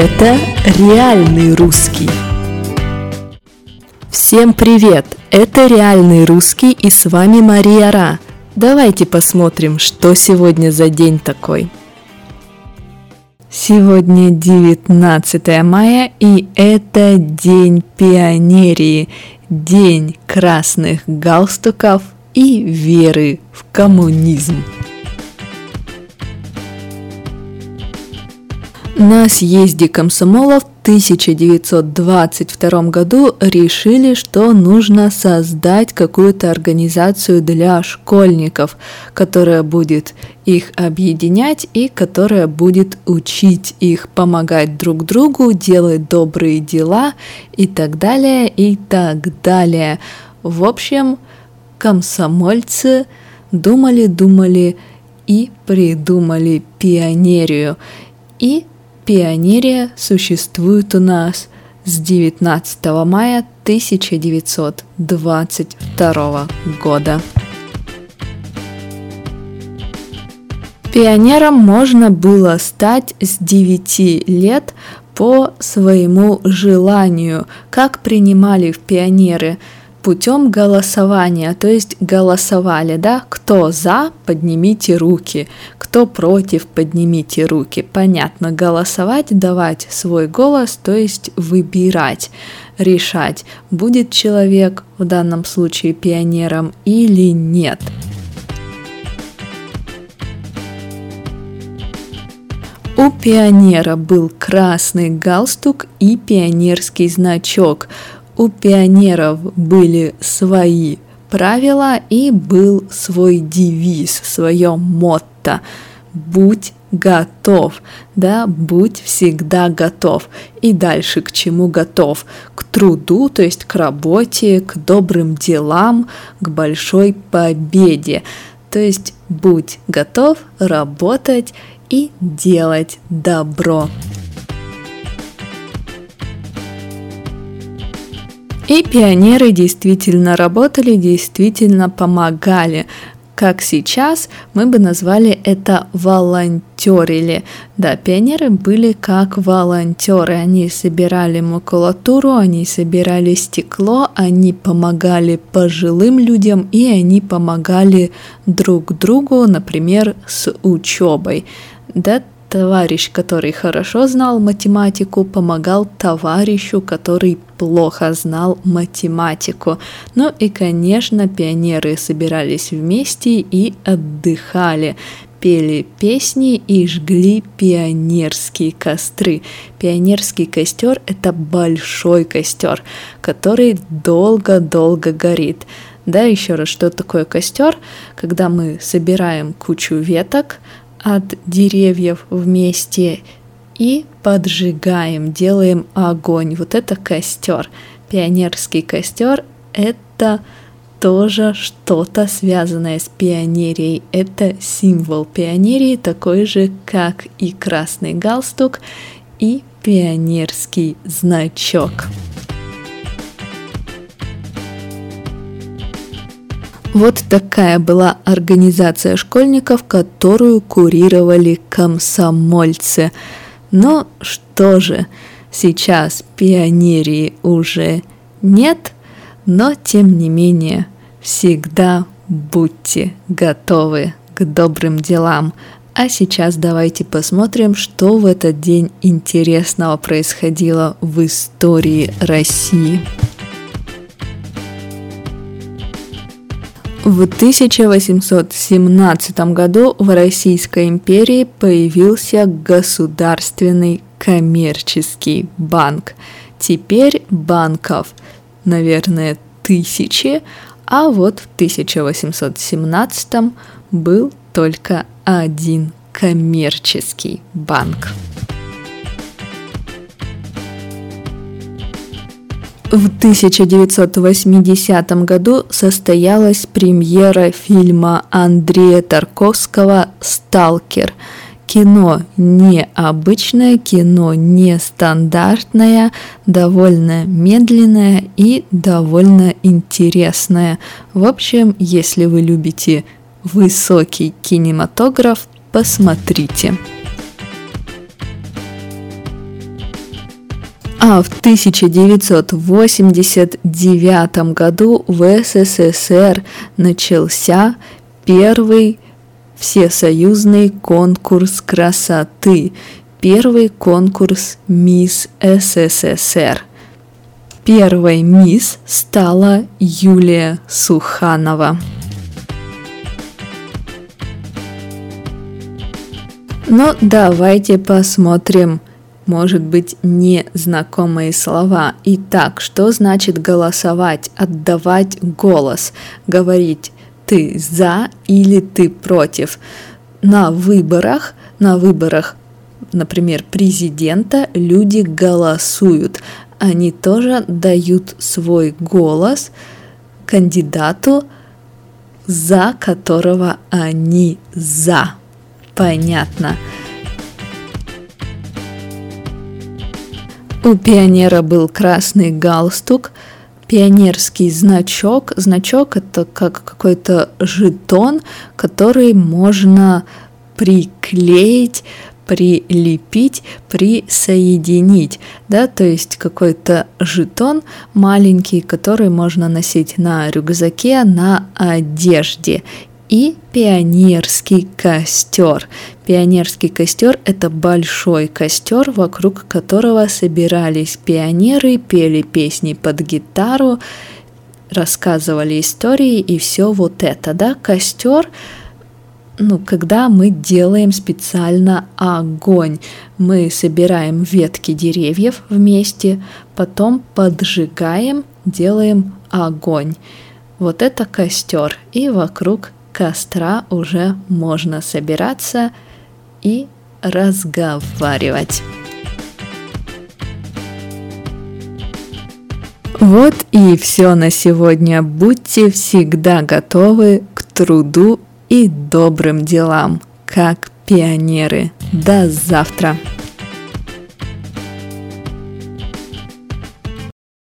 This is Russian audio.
Это реальный русский. Всем привет! Это реальный русский и с вами Мария Ра. Давайте посмотрим, что сегодня за день такой. Сегодня 19 мая и это День пионерии, День красных галстуков и веры в коммунизм. На съезде комсомола в 1922 году решили, что нужно создать какую-то организацию для школьников, которая будет их объединять и которая будет учить их помогать друг другу, делать добрые дела и так далее, и так далее. В общем, комсомольцы думали-думали и придумали пионерию. И Пионерия существует у нас с 19 мая 1922 года. Пионером можно было стать с 9 лет по своему желанию, как принимали в пионеры – путем голосования, то есть голосовали, да, кто за, поднимите руки, кто против, поднимите руки. Понятно, голосовать, давать свой голос, то есть выбирать, решать, будет человек в данном случае пионером или нет. У пионера был красный галстук и пионерский значок – у пионеров были свои правила и был свой девиз, свое мотто «Будь готов», да, «Будь всегда готов». И дальше к чему готов? К труду, то есть к работе, к добрым делам, к большой победе. То есть будь готов работать и делать добро. И пионеры действительно работали, действительно помогали. Как сейчас мы бы назвали это волонтерили. Да, пионеры были как волонтеры. Они собирали макулатуру, они собирали стекло, они помогали пожилым людям и они помогали друг другу, например, с учебой. Да, Товарищ, который хорошо знал математику, помогал товарищу, который плохо знал математику. Ну и, конечно, пионеры собирались вместе и отдыхали пели песни и жгли пионерские костры. Пионерский костер – это большой костер, который долго-долго горит. Да, еще раз, что такое костер? Когда мы собираем кучу веток, от деревьев вместе и поджигаем, делаем огонь. Вот это костер. Пионерский костер – это тоже что-то связанное с пионерией. Это символ пионерии, такой же, как и красный галстук и пионерский значок. Вот такая была организация школьников, которую курировали комсомольцы. Но что же, сейчас пионерии уже нет, но тем не менее всегда будьте готовы к добрым делам. А сейчас давайте посмотрим, что в этот день интересного происходило в истории России. В 1817 году в Российской империи появился государственный коммерческий банк. Теперь банков, наверное, тысячи, а вот в 1817 был только один коммерческий банк. В 1980 году состоялась премьера фильма Андрея Тарковского «Сталкер». Кино необычное, кино нестандартное, довольно медленное и довольно интересное. В общем, если вы любите высокий кинематограф, посмотрите. А в 1989 году в СССР начался первый всесоюзный конкурс красоты, первый конкурс Мисс СССР. Первой мисс стала Юлия Суханова. Но давайте посмотрим, может быть, незнакомые слова. Итак, что значит голосовать, отдавать голос, говорить ты за или ты против. На выборах, на выборах, например, президента, люди голосуют. Они тоже дают свой голос кандидату, за которого они за. Понятно. У пионера был красный галстук, пионерский значок. Значок это как какой-то жетон, который можно приклеить, прилепить, присоединить, да, то есть какой-то жетон маленький, который можно носить на рюкзаке, на одежде и пионерский костер. Пионерский костер – это большой костер, вокруг которого собирались пионеры, пели песни под гитару, рассказывали истории и все вот это, да, костер ну, когда мы делаем специально огонь, мы собираем ветки деревьев вместе, потом поджигаем, делаем огонь. Вот это костер, и вокруг костра уже можно собираться и разговаривать. Вот и все на сегодня. Будьте всегда готовы к труду и добрым делам, как пионеры. До завтра!